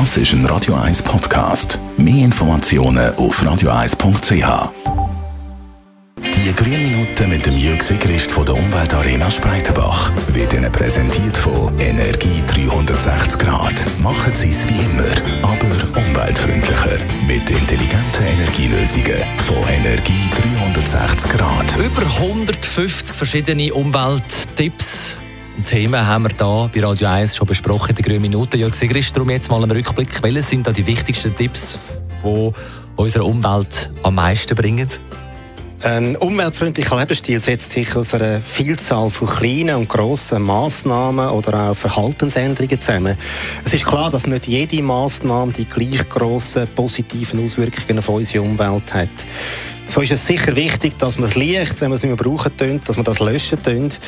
Das ist ein Radio 1 Podcast. Mehr Informationen auf radio1.ch. Die grünen Minuten mit dem Jürg Christ von der Umweltarena Spreitenbach wird Ihnen präsentiert von Energie 360 Grad. Machen Sie es wie immer, aber umweltfreundlicher. Mit intelligenten Energielösungen von Energie 360 Grad. Über 150 verschiedene Umwelttipps Themen haben wir da bei Radio 1 schon besprochen in der grünen Minute. Jörg Sigrist, darum jetzt mal einen Rückblick. Welche sind da die wichtigsten Tipps, die unserer Umwelt am meisten bringen? Ein umweltfreundlicher Lebensstil setzt sich aus einer Vielzahl von kleinen und grossen Massnahmen oder auch Verhaltensänderungen zusammen. Es ist klar, dass nicht jede Massnahme die gleich grossen positiven Auswirkungen auf unsere Umwelt hat. So ist es sicher wichtig, dass man das Licht, wenn man es nicht mehr brauchen tönt, dass man das löschen tönt.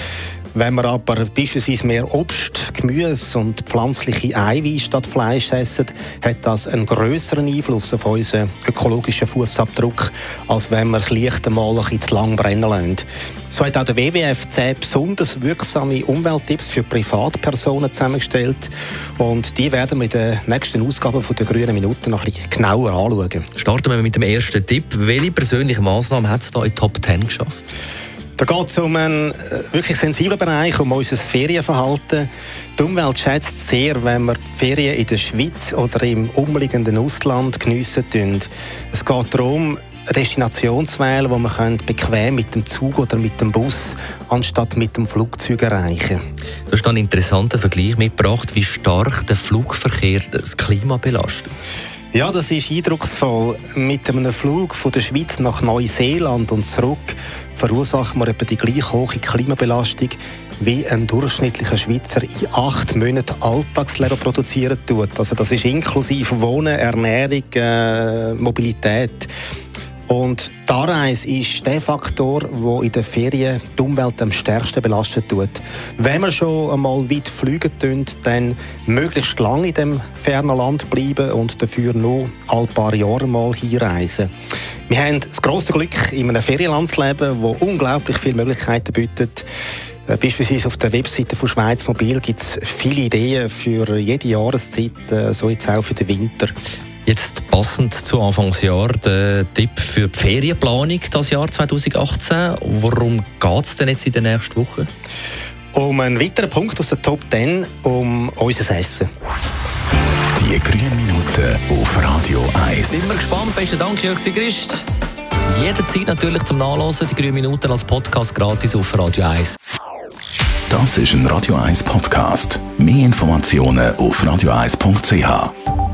Wenn wir aber beispielsweise mehr Obst, Gemüse und pflanzliche Eiweiß statt Fleisch essen, hat das einen größeren Einfluss auf unseren ökologischen Fußabdruck, als wenn wir das Licht einmal ein zu lang brennen lassen. So hat auch der WWF 10 besonders wirksame Umwelttipps für Privatpersonen zusammengestellt und die werden wir in der nächsten Ausgabe von der Grünen Minuten noch ein bisschen genauer anschauen. Starten wir mit dem ersten Tipp. Welche persönliche Maßnahme hat es da in Top 10 geschafft? Da geht es um einen äh, wirklich sensiblen Bereich, um unser Ferienverhalten. Die Umwelt schätzt sehr, wenn wir Ferien in der Schweiz oder im umliegenden Ausland geniessen. Es geht darum, eine Destination zu wählen, wo man bequem mit dem Zug oder mit dem Bus anstatt mit dem Flugzeug erreichen Du hast einen interessanten Vergleich mitgebracht, wie stark der Flugverkehr das Klima belastet. Ja, das ist eindrucksvoll. Mit einem Flug von der Schweiz nach Neuseeland und zurück verursachen wir etwa die gleich hohe Klimabelastung wie ein durchschnittlicher Schweizer in acht Monaten Alltagsleben produzieren tut. Also das ist inklusive Wohnen, Ernährung, äh, Mobilität. Und die Anreise ist der Faktor, der in den Ferien die Umwelt am stärksten belastet tut. Wenn wir schon einmal weit fliegen tun, dann möglichst lange in dem fernen Land bleiben und dafür nur ein paar Jahre mal hinreisen. Wir haben das grosse Glück, in einem Ferienland zu leben, das unglaublich viele Möglichkeiten bietet. Äh, beispielsweise auf der Webseite von Schweiz Mobil gibt es viele Ideen für jede Jahreszeit, äh, so jetzt auch für den Winter. Jetzt passend zu Anfangsjahr der Tipp für die Ferienplanung das Jahr 2018. Worum geht es denn jetzt in den nächsten Wochen? Um einen weiteren Punkt aus der Top 10, um unser Essen. Die grünen Minuten auf Radio 1. Sind wir gespannt. Besten Dank, Jörg Sigrist. Jederzeit natürlich zum Nachlesen. Die grünen Minuten als Podcast gratis auf Radio 1. Das ist ein Radio 1 Podcast. Mehr Informationen auf radio1.ch.